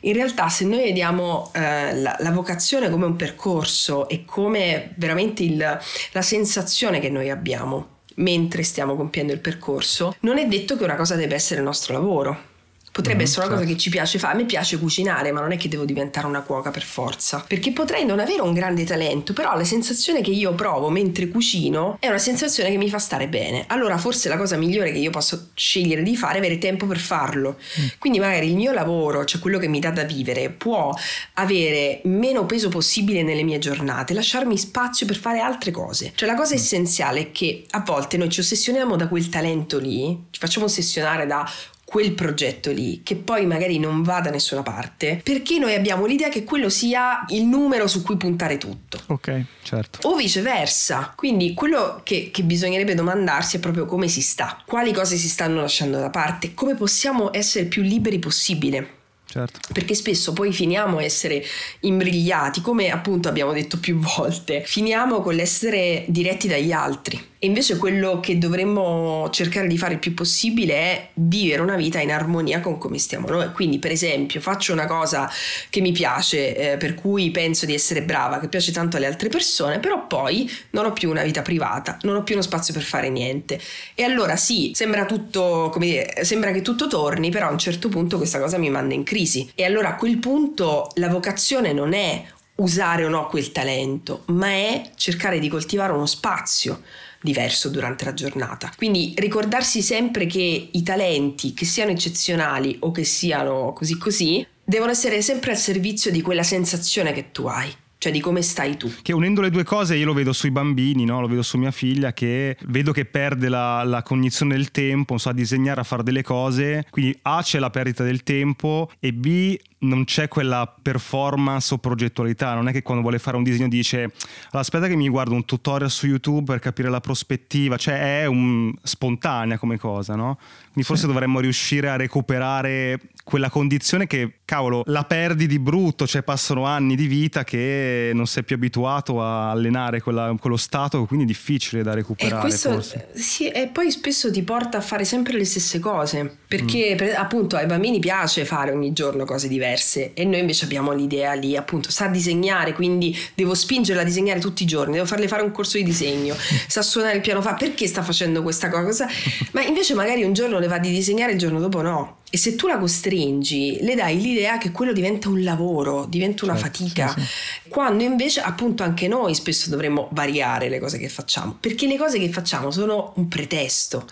In realtà se noi vediamo eh, la, la, vocazione come un percorso e come veramente il, la sensazione che noi abbiamo mentre stiamo compiendo il percorso, non è detto che una cosa debba essere il nostro lavoro Potrebbe mm, essere una certo. cosa che ci piace fare. A me piace cucinare, ma non è che devo diventare una cuoca per forza. Perché potrei non avere un grande talento, però la sensazione che io provo mentre cucino è una sensazione che mi fa stare bene. Allora forse la cosa migliore che io posso scegliere di fare è avere tempo per farlo. Mm. Quindi magari il mio lavoro, cioè quello che mi dà da vivere, può avere meno peso possibile nelle mie giornate, lasciarmi spazio per fare altre cose. Cioè la cosa mm. essenziale è che a volte noi ci ossessioniamo da quel talento lì, ci facciamo ossessionare da quel progetto lì, che poi magari non va da nessuna parte, perché noi abbiamo l'idea che quello sia il numero su cui puntare tutto. Ok, certo. O viceversa. Quindi quello che, che bisognerebbe domandarsi è proprio come si sta, quali cose si stanno lasciando da parte, come possiamo essere più liberi possibile. Certo. Perché spesso poi finiamo a essere imbrigliati, come appunto abbiamo detto più volte, finiamo con l'essere diretti dagli altri. E invece quello che dovremmo cercare di fare il più possibile è vivere una vita in armonia con come stiamo noi. Quindi, per esempio, faccio una cosa che mi piace, eh, per cui penso di essere brava, che piace tanto alle altre persone, però poi non ho più una vita privata, non ho più uno spazio per fare niente. E allora sì, sembra tutto, come dire, sembra che tutto torni, però a un certo punto questa cosa mi manda in crisi. E allora a quel punto la vocazione non è usare o no quel talento, ma è cercare di coltivare uno spazio diverso durante la giornata. Quindi ricordarsi sempre che i talenti, che siano eccezionali o che siano così così, devono essere sempre al servizio di quella sensazione che tu hai cioè di come stai tu. Che unendo le due cose io lo vedo sui bambini, no? lo vedo su mia figlia che vedo che perde la, la cognizione del tempo, non so, a disegnare, a fare delle cose, quindi A c'è la perdita del tempo e B non c'è quella performance o progettualità, non è che quando vuole fare un disegno dice allora, aspetta che mi guardo un tutorial su YouTube per capire la prospettiva, cioè è un, spontanea come cosa, no? Quindi forse sì. dovremmo riuscire a recuperare quella condizione che, cavolo, la perdi di brutto, cioè passano anni di vita che non sei più abituato a allenare quella, quello stato, quindi è difficile da recuperare. E, questo, sì, e poi spesso ti porta a fare sempre le stesse cose, perché mm. per, appunto ai bambini piace fare ogni giorno cose diverse e noi invece abbiamo l'idea lì, appunto, sa disegnare, quindi devo spingerla a disegnare tutti i giorni, devo farle fare un corso di disegno, sa suonare il piano, fa perché sta facendo questa cosa? Ma invece magari un giorno le va di disegnare, il giorno dopo no. E se tu la costringi, le dai l'idea che quello diventa un lavoro, diventa una certo, fatica, sì, sì. quando invece appunto anche noi spesso dovremmo variare le cose che facciamo, perché le cose che facciamo sono un pretesto.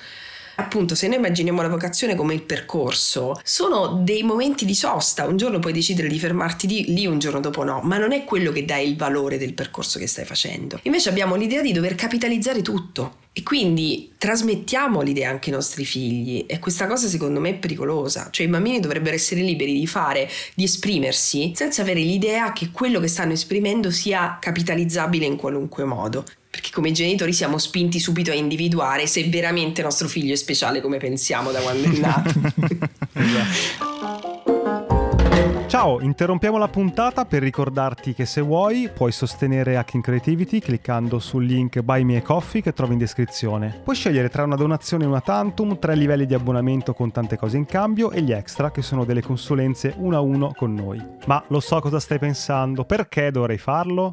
Appunto, se noi immaginiamo la vocazione come il percorso, sono dei momenti di sosta. Un giorno puoi decidere di fermarti di lì, un giorno dopo no, ma non è quello che dà il valore del percorso che stai facendo. Invece abbiamo l'idea di dover capitalizzare tutto. E quindi trasmettiamo l'idea anche ai nostri figli e questa cosa secondo me è pericolosa, cioè i bambini dovrebbero essere liberi di fare, di esprimersi senza avere l'idea che quello che stanno esprimendo sia capitalizzabile in qualunque modo perché come genitori siamo spinti subito a individuare se veramente nostro figlio è speciale come pensiamo da quando è nato. esatto. Ciao, interrompiamo la puntata per ricordarti che se vuoi puoi sostenere Hacking Creativity cliccando sul link Buy Me a Coffee che trovi in descrizione. Puoi scegliere tra una donazione e una tantum, tre livelli di abbonamento con tante cose in cambio e gli extra che sono delle consulenze uno a uno con noi. Ma lo so cosa stai pensando, perché dovrei farlo?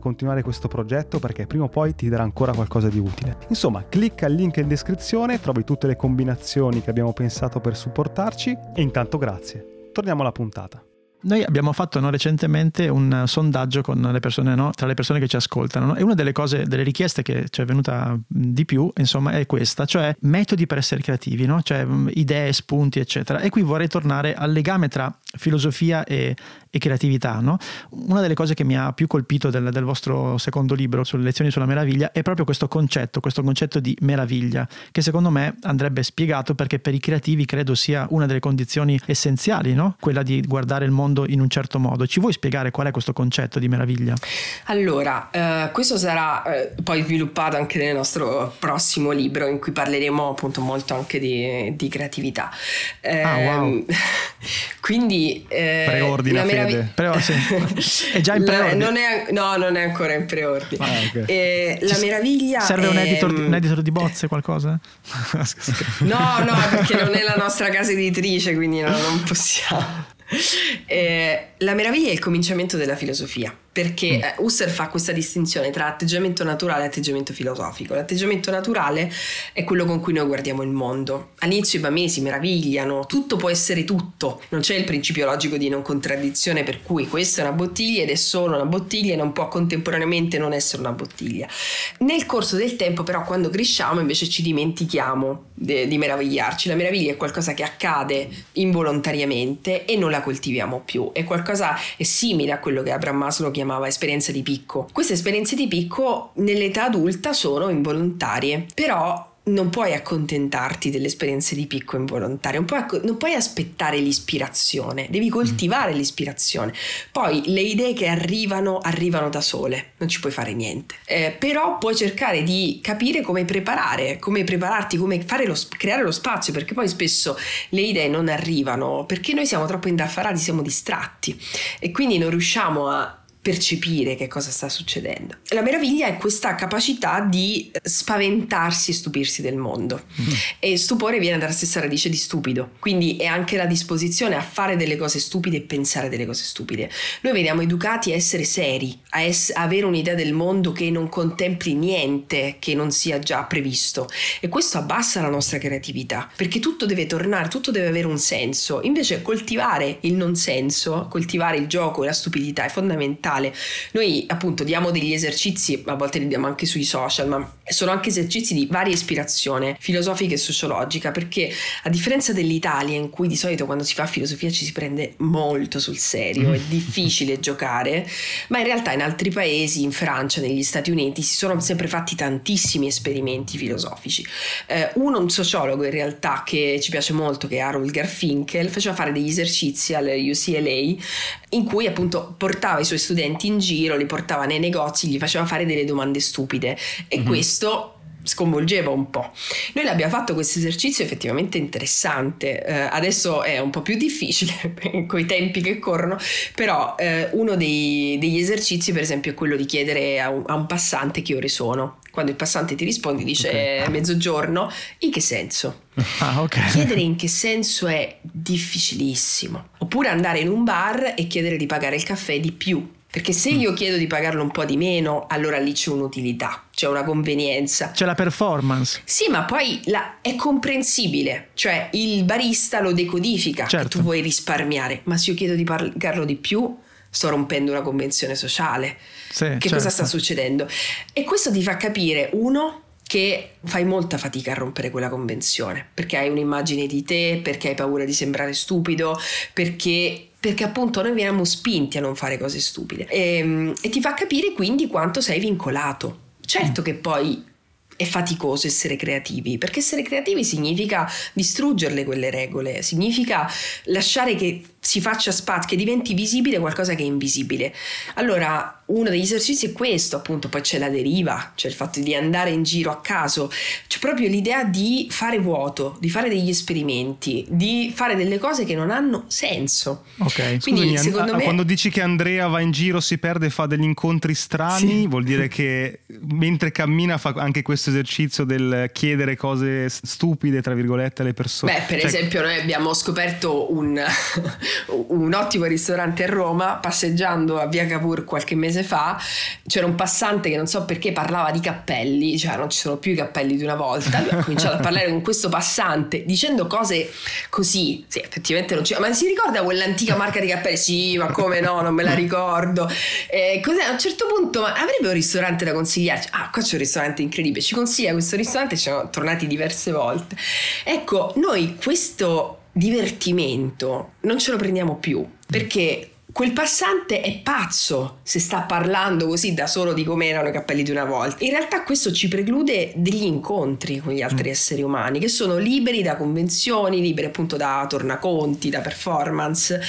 continuare questo progetto perché prima o poi ti darà ancora qualcosa di utile. Insomma, clicca il link in descrizione, trovi tutte le combinazioni che abbiamo pensato per supportarci e intanto grazie. Torniamo alla puntata. Noi abbiamo fatto no, recentemente un sondaggio con le persone, no, tra le persone che ci ascoltano no? e una delle cose, delle richieste che ci è venuta di più, insomma, è questa, cioè metodi per essere creativi, cioè idee, spunti, eccetera. E qui vorrei tornare al legame tra filosofia e, e creatività. No? Una delle cose che mi ha più colpito del, del, vostro secondo libro, sulle lezioni sulla meraviglia, è proprio questo concetto, questo concetto di meraviglia, che secondo me andrebbe spiegato perché per i creativi credo sia una delle condizioni essenziali, no? quella di guardare il mondo in un certo modo. Ci vuoi spiegare qual è questo concetto di meraviglia? Allora, eh, questo sarà eh, poi sviluppato anche nel nostro prossimo libro in cui parleremo appunto molto anche di, di creatività. Eh, ah, wow. Ehm, quindi... Eh, Preordina merav- Però, sì. è già in preordine. Non è, no, non è ancora in preordine. Ah, okay. eh, la meraviglia. Serve è... un, editor, un editor di bozze, qualcosa? no, no, perché non è la nostra casa editrice, quindi no, non possiamo. Eh, la meraviglia è il cominciamento della filosofia perché mm. eh, Husserl fa questa distinzione tra atteggiamento naturale e atteggiamento filosofico. L'atteggiamento naturale è quello con cui noi guardiamo il mondo. All'inizio i bambini si meravigliano, tutto può essere tutto, non c'è il principio logico di non contraddizione per cui questa è una bottiglia ed è solo una bottiglia e non può contemporaneamente non essere una bottiglia. Nel corso del tempo però quando cresciamo invece ci dimentichiamo de- di meravigliarci. La meraviglia è qualcosa che accade involontariamente e non la coltiviamo più, è qualcosa è simile a quello che Abraham Maslow chiamava esperienza di picco. Queste esperienze di picco nell'età adulta sono involontarie, però non puoi accontentarti delle esperienze di picco involontarie, non puoi, non puoi aspettare l'ispirazione, devi mm. coltivare mm. l'ispirazione. Poi le idee che arrivano, arrivano da sole, non ci puoi fare niente. Eh, però puoi cercare di capire come preparare, come prepararti, come lo, creare lo spazio, perché poi spesso le idee non arrivano, perché noi siamo troppo indaffarati, siamo distratti e quindi non riusciamo a percepire che cosa sta succedendo. La meraviglia è questa capacità di spaventarsi e stupirsi del mondo. Mm. E stupore viene dalla stessa radice di stupido, quindi è anche la disposizione a fare delle cose stupide e pensare delle cose stupide. Noi veniamo educati a essere seri, a, a avere un'idea del mondo che non contempli niente che non sia già previsto e questo abbassa la nostra creatività, perché tutto deve tornare, tutto deve avere un senso. Invece coltivare il non senso, coltivare il gioco e la stupidità è fondamentale mentale. Noi appunto diamo degli esercizi, a volte li diamo anche sui social, ma sono anche esercizi di varia ispirazione filosofica e sociologica, perché a differenza dell'Italia in cui di solito quando si fa filosofia ci si prende molto sul serio, è mm. difficile giocare, ma in realtà in altri paesi, in Francia, negli Stati Uniti, si sono sempre fatti tantissimi esperimenti filosofici. Eh, uno, un sociologo in realtà che ci piace molto, che è Harold Garfinkel, faceva fare degli esercizi al UCLA in cui appunto portava i suoi studenti in giro, li portava nei negozi, gli faceva fare delle domande stupide e mm-hmm. questo sconvolgeva un po'. Noi l'abbiamo fatto questo esercizio effettivamente interessante, eh, adesso è un po' più difficile con i tempi che corrono, però eh, uno dei, degli esercizi per esempio è quello di chiedere a un, a un passante che ore sono. Quando il passante ti risponde dice okay. mezzogiorno, in che senso? Ah, okay. Chiedere in che senso è difficilissimo. Oppure andare in un bar e chiedere di pagare il caffè di più perché se io chiedo di pagarlo un po' di meno, allora lì c'è un'utilità, c'è una convenienza. C'è la performance. Sì, ma poi la, è comprensibile, cioè il barista lo decodifica certo. tu vuoi risparmiare, ma se io chiedo di pagarlo di più, sto rompendo una convenzione sociale. Sì, che certo. cosa sta succedendo? E questo ti fa capire, uno, che fai molta fatica a rompere quella convenzione, perché hai un'immagine di te, perché hai paura di sembrare stupido, perché perché appunto noi veniamo spinti a non fare cose stupide e, ehm, e ti fa capire quindi quanto sei vincolato. Certo che poi è faticoso essere creativi, perché essere creativi significa distruggerle quelle regole, significa lasciare che si faccia spazio, che diventi visibile qualcosa che è invisibile. Allora, uno degli esercizi è questo, appunto, poi c'è la deriva, c'è il fatto di andare in giro a caso, c'è proprio l'idea di fare vuoto, di fare degli esperimenti, di fare delle cose che non hanno senso. Ok, Quindi, scusami, secondo me... quando dici che Andrea va in giro, si perde e fa degli incontri strani, sì. vuol dire che mentre cammina fa anche questo esercizio del chiedere cose stupide, tra virgolette, alle persone. Beh, per cioè... esempio, noi abbiamo scoperto un, un ottimo ristorante a Roma, passeggiando a Via Cavour qualche mese fa c'era un passante che non so perché parlava di cappelli, cioè non ci sono più i cappelli di una volta, lui ha cominciato a parlare con questo passante dicendo cose così, sì effettivamente non c'è, ma si ricorda quell'antica marca di cappelli? Sì, ma come no, non me la ricordo. Eh, cos'è? A un certo punto, ma avrebbe un ristorante da consigliarci? Ah, qua c'è un ristorante incredibile, ci consiglia questo ristorante, ci siamo tornati diverse volte. Ecco, noi questo divertimento non ce lo prendiamo più perché quel passante è pazzo se sta parlando così da solo di come erano i cappelli di una volta. In realtà questo ci preclude degli incontri con gli altri mm. esseri umani che sono liberi da convenzioni, liberi appunto da tornaconti, da performance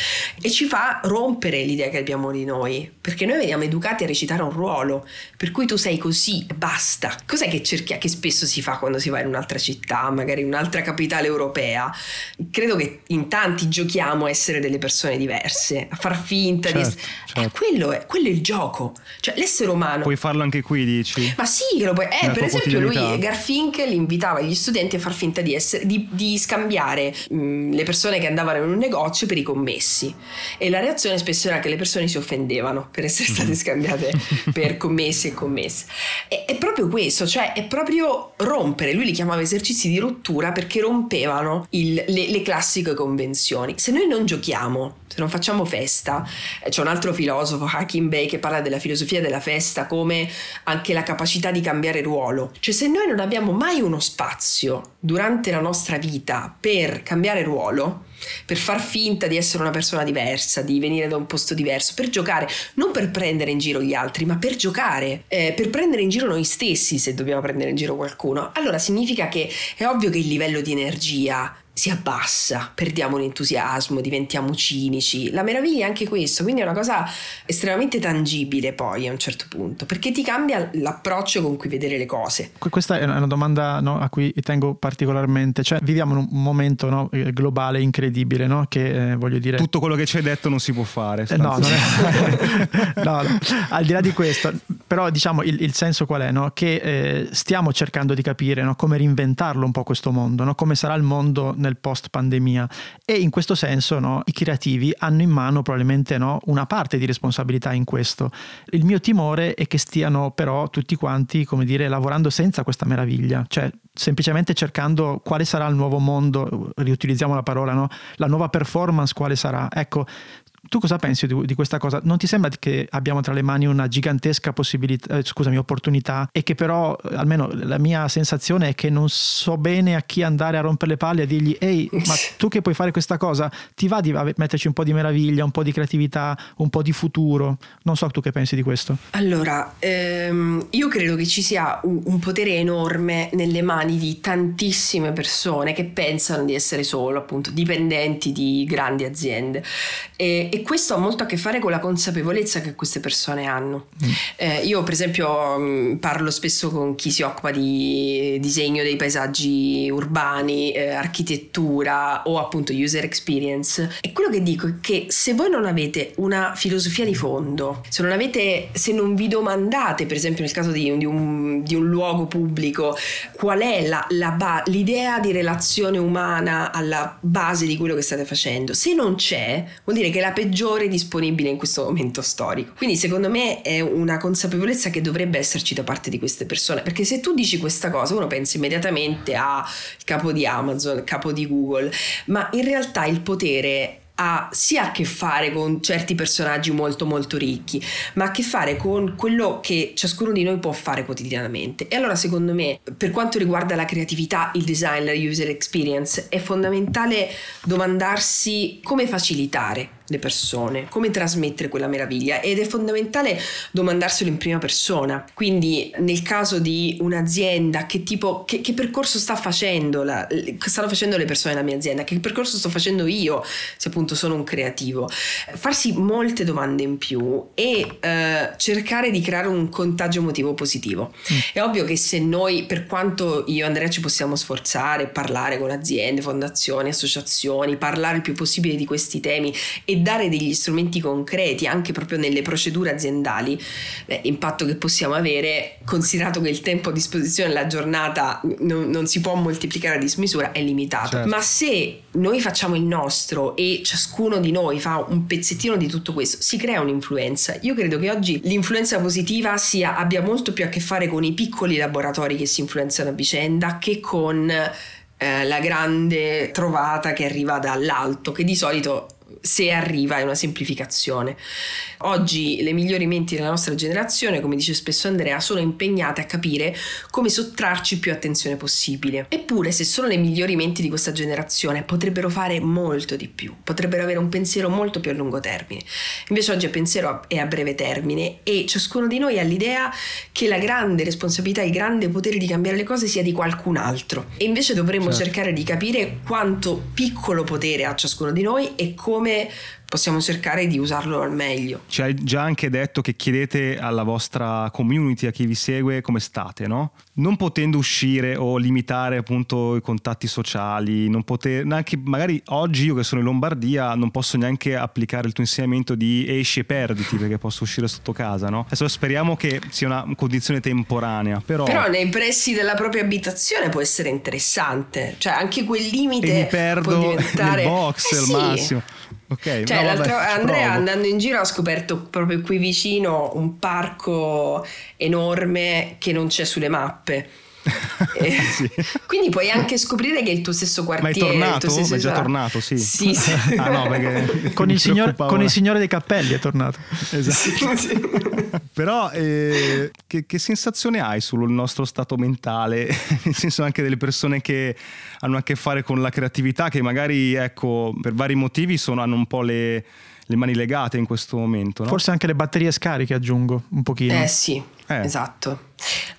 e ci fa rompere l'idea che abbiamo di noi, perché noi veniamo educati a recitare un ruolo, per cui tu sei così e basta. Cos'è che cerchi che spesso si fa quando si va in un'altra città, magari in un'altra capitale europea? Credo che in tanti giochiamo a essere delle persone diverse, a far finta certo, di... Certo. Eh, quello, è, quello, è, il gioco. Cioè l'essere umano... Puoi farlo anche qui, dici? Ma sì, che lo puoi... Eh, per esempio lui, Garfinkel, invitava gli studenti a far finta di, essere, di, di scambiare mh, mm, le persone che andavano in un negozio per i commessi. E la reazione spesso era che le persone si offendevano per essere state mm-hmm. scambiate per commessi e commesse. E, è proprio questo, cioè è proprio rompere. Lui li chiamava esercizi di rottura perché rompevano il, le, le classiche convenzioni. Se noi non giochiamo, se non facciamo festa, eh, c'è un altro filosofo, Hakim Bey, che parla della filosofia della festa come anche la capacità di cambiare ruolo. Cioè se noi non abbiamo mai uno spazio durante la nostra vita per cambiare ruolo, per far finta di essere una persona diversa, di venire da un posto diverso, per giocare, non per prendere in giro gli altri, ma per giocare, eh, per prendere in giro noi stessi se dobbiamo prendere in giro qualcuno. Allora significa che è ovvio che il livello di energia si abbassa, perdiamo l'entusiasmo, diventiamo cinici. La meraviglia è anche questo, quindi è una cosa estremamente tangibile poi a un certo punto, perché ti cambia l'approccio con cui vedere le cose. Questa è una domanda no, a cui tengo particolarmente, cioè viviamo in un momento no, eh, globale incredibile, no, che eh, voglio dire... Tutto quello che ci hai detto non si può fare. Eh, no, è... no, al di là di questo, però diciamo il, il senso qual è? Che eh, stiamo cercando di capire come reinventarlo un po' questo mondo, come sarà il mondo nel post pandemia e in questo senso no, i creativi hanno in mano probabilmente no, una parte di responsabilità in questo. Il mio timore è che stiano però tutti quanti, come dire, lavorando senza questa meraviglia, cioè semplicemente cercando quale sarà il nuovo mondo, riutilizziamo la parola, no? la nuova performance quale sarà. Ecco, tu cosa pensi di, di, questa cosa? Non ti sembra che abbiamo tra le mani una gigantesca possibilità, eh, scusami, opportunità e che però, almeno la mia sensazione è che non so bene a chi andare a rompere le palle e a dirgli ehi, ma tu che puoi fare questa cosa, ti va di metterci un po' di meraviglia, un po' di creatività, un po' di futuro? Non so tu che pensi di questo. Allora, ehm, io credo che ci sia un, un potere enorme nelle mani di tantissime persone che pensano di essere solo appunto dipendenti di grandi aziende e, e questo ha molto a che fare con la consapevolezza che queste persone hanno. Mm. Eh, io per esempio mm, parlo spesso con chi si occupa di disegno dei paesaggi urbani, eh, architettura o appunto user experience e quello che dico è che se voi non avete una filosofia di fondo, se non avete, se non vi domandate per esempio nel caso di, di, un, di un, luogo pubblico qual è la, la ba- l'idea di relazione umana alla base di quello che state facendo, se non c'è vuol dire che la peggiore peggiore disponibile in questo momento storico. Quindi secondo me è una consapevolezza che dovrebbe esserci da parte di queste persone, perché se tu dici questa cosa uno pensa immediatamente al capo di Amazon, il capo di Google, ma in realtà il potere ha sia a che fare con certi personaggi molto molto ricchi, ma a che fare con quello che ciascuno di noi può fare quotidianamente. E allora secondo me, per quanto riguarda la creatività, il design, la user experience, è fondamentale domandarsi come facilitare le persone, come trasmettere quella meraviglia ed è fondamentale domandarselo in prima persona. Quindi nel caso di un'azienda, che tipo, che, che percorso sta facendo, la, stanno facendo le persone della mia azienda, che percorso sto facendo io, se appunto sono un creativo. Farsi molte domande in più e eh, cercare di creare un contagio emotivo positivo. Mm. È ovvio che se noi, per quanto io e Andrea ci possiamo sforzare, parlare con aziende, fondazioni, associazioni, parlare il più possibile di questi temi e dare degli strumenti concreti anche proprio nelle procedure aziendali, beh, impatto che possiamo avere, considerato che il tempo a disposizione della giornata non, non si può moltiplicare a dismisura, è limitato. Certo. Ma se noi facciamo il nostro e ciascuno di noi fa un pezzettino di tutto questo, si crea un'influenza. Io credo che oggi l'influenza positiva sia, abbia molto più a che fare con i piccoli laboratori che si influenzano a vicenda che con eh, la grande trovata che arriva dall'alto, che di solito se arriva è una semplificazione. Oggi le migliori menti della nostra generazione, come dice spesso Andrea, sono impegnate a capire come sottrarci più attenzione possibile. Eppure, se sono le migliori menti di questa generazione, potrebbero fare molto di più, potrebbero avere un pensiero molto più a lungo termine. Invece oggi il pensiero è a breve termine e ciascuno di noi ha l'idea che la grande responsabilità, il grande potere di cambiare le cose sia di qualcun altro. E invece dovremmo certo. cercare di capire quanto piccolo potere ha ciascuno di noi e come possiamo cercare di usarlo al meglio. Ci hai già anche detto che chiedete alla vostra community, a chi vi segue, come state, no? Non potendo uscire o limitare appunto i contatti sociali, non poter, neanche magari oggi io che sono in Lombardia non posso neanche applicare il tuo insegnamento di esci e perditi perché posso uscire sotto casa, no? Adesso speriamo che sia una condizione temporanea, però... Però nei pressi della propria abitazione può essere interessante, cioè anche quel limite e mi perdo può diventare... nel box eh, al sì. massimo. Ok, cioè, no, vabbè, Andrea provo. andando in giro ha scoperto proprio qui vicino un parco enorme che non c'è sulle mappe. sì. Quindi puoi anche scoprire che è il tuo stesso quartiere. Ma è tornato? Stesso... è già tornato, sì. Sì, sì. ah, no, con, il signor, con, il signore dei cappelli è tornato. Esatto. Sì, Però eh, che, che, sensazione hai sul nostro stato mentale? Nel senso anche delle persone che hanno a che fare con la creatività, che magari, ecco, per vari motivi sono, hanno un po' le le mani legate in questo momento. No? Forse anche le batterie scariche aggiungo un pochino. Eh sì, eh. esatto.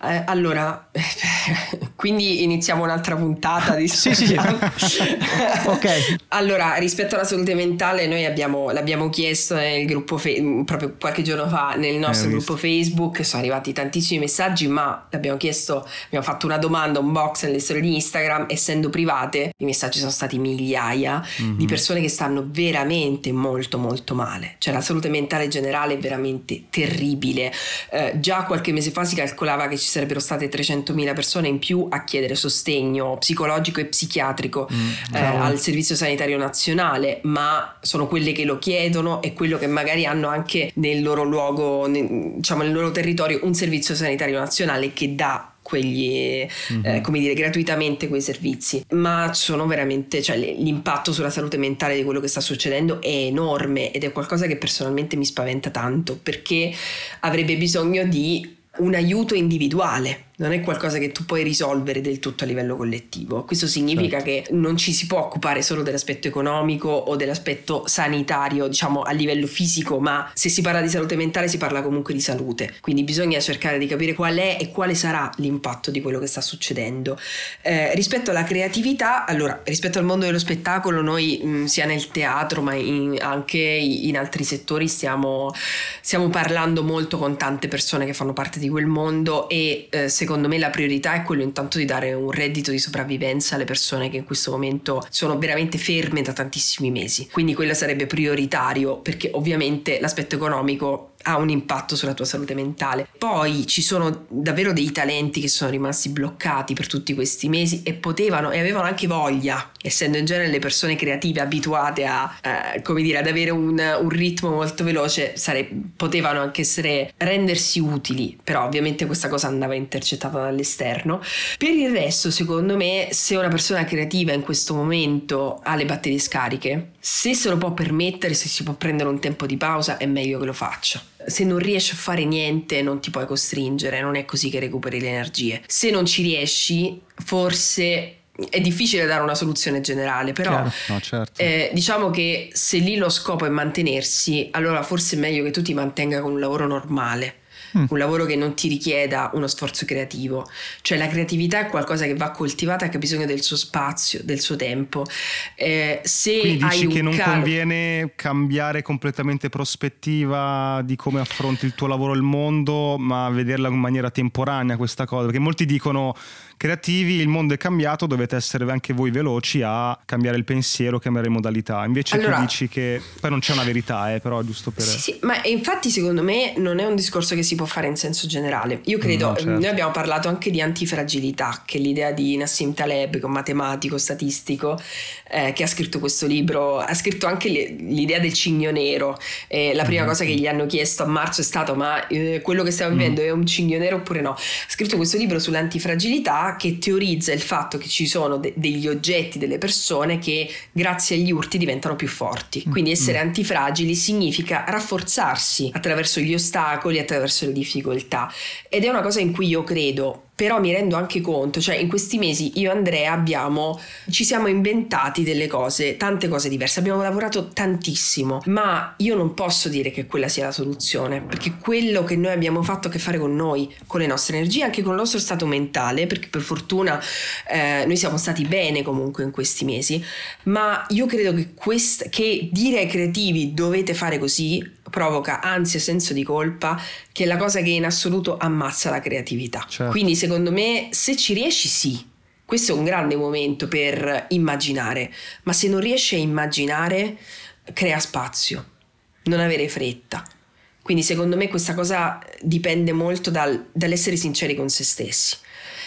Eh, allora, quindi iniziamo un'altra puntata di Sì, sì, sì. ok. Allora, rispetto alla salute mentale, noi abbiamo, l'abbiamo chiesto nel gruppo, fe- proprio qualche giorno fa, nel nostro eh, gruppo Facebook, sono arrivati tantissimi messaggi, ma l'abbiamo chiesto, abbiamo fatto una domanda, un box nelle storie di Instagram, essendo private, i messaggi sono stati migliaia mm-hmm. di persone che stanno veramente molto, molto male. Cioè la salute mentale generale è veramente terribile. Eh, già qualche mese fa si calcolava calcolava che ci sarebbero state 300.000 persone in più a chiedere sostegno psicologico e psichiatrico mm, eh, al Servizio Sanitario Nazionale, ma sono quelle che lo chiedono e quello che magari hanno anche nel loro luogo, nel, diciamo nel loro territorio, un Servizio Sanitario Nazionale che dà quegli, mm-hmm. eh, come dire, gratuitamente quei servizi. Ma sono veramente, cioè l'impatto sulla salute mentale di quello che sta succedendo è enorme ed è qualcosa che personalmente mi spaventa tanto perché avrebbe bisogno di un aiuto individuale non è qualcosa che tu puoi risolvere del tutto a livello collettivo. Questo significa certo. che non ci si può occupare solo dell'aspetto economico o dell'aspetto sanitario, diciamo a livello fisico, ma se si parla di salute mentale si parla comunque di salute. Quindi bisogna cercare di capire qual è e quale sarà l'impatto di quello che sta succedendo. Eh, rispetto alla creatività, allora, rispetto al mondo dello spettacolo, noi mh, mm, sia nel teatro ma in, anche in altri settori stiamo, stiamo, parlando molto con tante persone che fanno parte di quel mondo e eh, secondo me la priorità è quello intanto di dare un reddito di sopravvivenza alle persone che in questo momento sono veramente ferme da tantissimi mesi. Quindi quello sarebbe prioritario perché ovviamente l'aspetto economico ha un impatto sulla tua salute mentale. Poi ci sono davvero dei talenti che sono rimasti bloccati per tutti questi mesi e potevano e avevano anche voglia, essendo in genere le persone creative abituate a, eh, come dire, ad avere un, un ritmo molto veloce, sare- potevano anche essere rendersi utili, però ovviamente questa cosa andava intercettata dall'esterno. Per il resto, secondo me, se una persona creativa in questo momento ha le batterie scariche, se se lo può permettere, se si può prendere un tempo di pausa, è meglio che lo faccia se non riesci a fare niente non ti puoi costringere, non è così che recuperi le energie. Se non ci riesci, forse è difficile dare una soluzione generale, però no, certo. eh, diciamo che se lì lo scopo è mantenersi, allora forse è meglio che tu ti mantenga con un lavoro normale mm. un lavoro che non ti richieda uno sforzo creativo. Cioè la creatività è qualcosa che va coltivata che ha bisogno del suo spazio, del suo tempo. Eh, se Quindi dici che non caro... conviene cambiare completamente prospettiva di come affronti il tuo lavoro e il mondo, ma vederla in maniera temporanea questa cosa, perché molti dicono creativi, il mondo è cambiato, dovete essere anche voi veloci a cambiare il pensiero, cambiare modalità. Invece allora, tu dici che poi non c'è una verità, eh, però giusto per... Sì, sì, ma infatti secondo me non è un discorso che si può fare in senso generale. Io credo, no, certo. noi abbiamo parlato anche di antifragilità, che è l'idea di Nassim Taleb, che è un matematico, statistico, eh, che ha scritto questo libro, ha scritto anche l'idea del cigno nero. Eh, la prima mm. cosa che gli hanno chiesto a marzo è stato ma eh, quello che stiamo vivendo mm. è un cigno nero oppure no? Ha scritto questo libro sull'antifragilità che teorizza il fatto che ci sono de- degli oggetti, delle persone che grazie agli urti diventano più forti. Mm. Quindi essere mm. antifragili significa rafforzarsi attraverso gli ostacoli, attraverso le difficoltà. Ed è una cosa in cui io credo però mi rendo anche conto, cioè in questi mesi io e Andrea abbiamo, ci siamo inventati delle cose, tante cose diverse, abbiamo lavorato tantissimo, ma io non posso dire che quella sia la soluzione, perché quello che noi abbiamo fatto a che fare con noi, con le nostre energie, anche con il nostro stato mentale, perché per fortuna eh, noi siamo stati bene comunque in questi mesi, ma io credo che, quest- che dire ai creativi dovete fare così provoca ansia e senso di colpa, che è la cosa che in assoluto ammazza la creatività. Certo. Quindi secondo me se ci riesci sì, questo è un grande momento per immaginare, ma se non riesci a immaginare, crea spazio, non avere fretta. Quindi secondo me questa cosa dipende molto dal, dall'essere sinceri con se stessi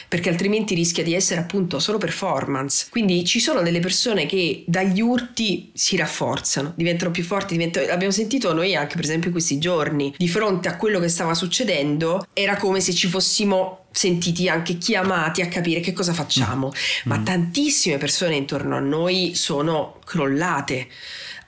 perché altrimenti rischia di essere appunto solo performance. Quindi ci sono delle persone che dagli urti si rafforzano, diventano più forti, diventano... abbiamo sentito noi anche per esempio in questi giorni, di fronte a quello che stava succedendo, era come se ci fossimo sentiti anche chiamati a capire che cosa facciamo, mm. ma mm. tantissime persone intorno a noi sono crollate.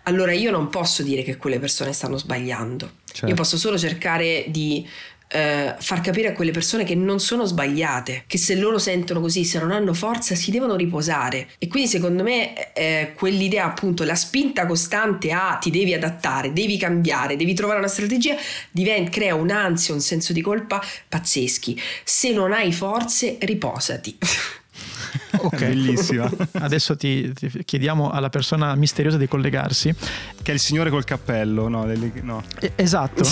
Allora io non posso dire che quelle persone stanno sbagliando. Certo. Io posso solo cercare di eh, far capire a quelle persone che non sono sbagliate, che se loro sentono così, se non hanno forza, si devono riposare. E quindi secondo me eh, quell'idea appunto, la spinta costante a ti devi adattare, devi cambiare, devi trovare una strategia, diventa, crea un'ansia, un senso di colpa pazzeschi. Se non hai forze, riposati. Ok, bellissima. Adesso ti, ti, chiediamo alla persona misteriosa di collegarsi. Che è il signore col cappello, no? no. esatto,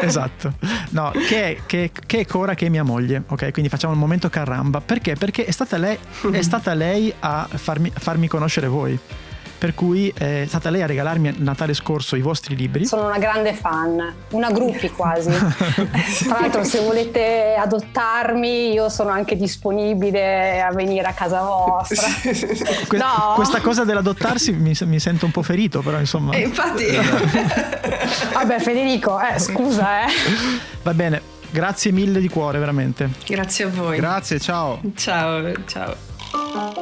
esatto. No, che, che, che, è Cora, che è mia moglie, ok? Quindi facciamo il momento caramba. Perché? Perché è stata lei, è stata lei a farmi, farmi conoscere voi per cui è stata lei a regalarmi a Natale scorso i vostri libri. Sono una grande fan, una gruppi quasi. Tra l'altro se volete adottarmi io sono anche disponibile a venire a casa vostra. que- no? Questa cosa dell'adottarsi mi, mi, sento un po' ferito però insomma. E infatti... Vabbè Federico, eh, scusa eh. Va bene, grazie mille di cuore veramente. Grazie a voi. Grazie, ciao. Ciao, ciao.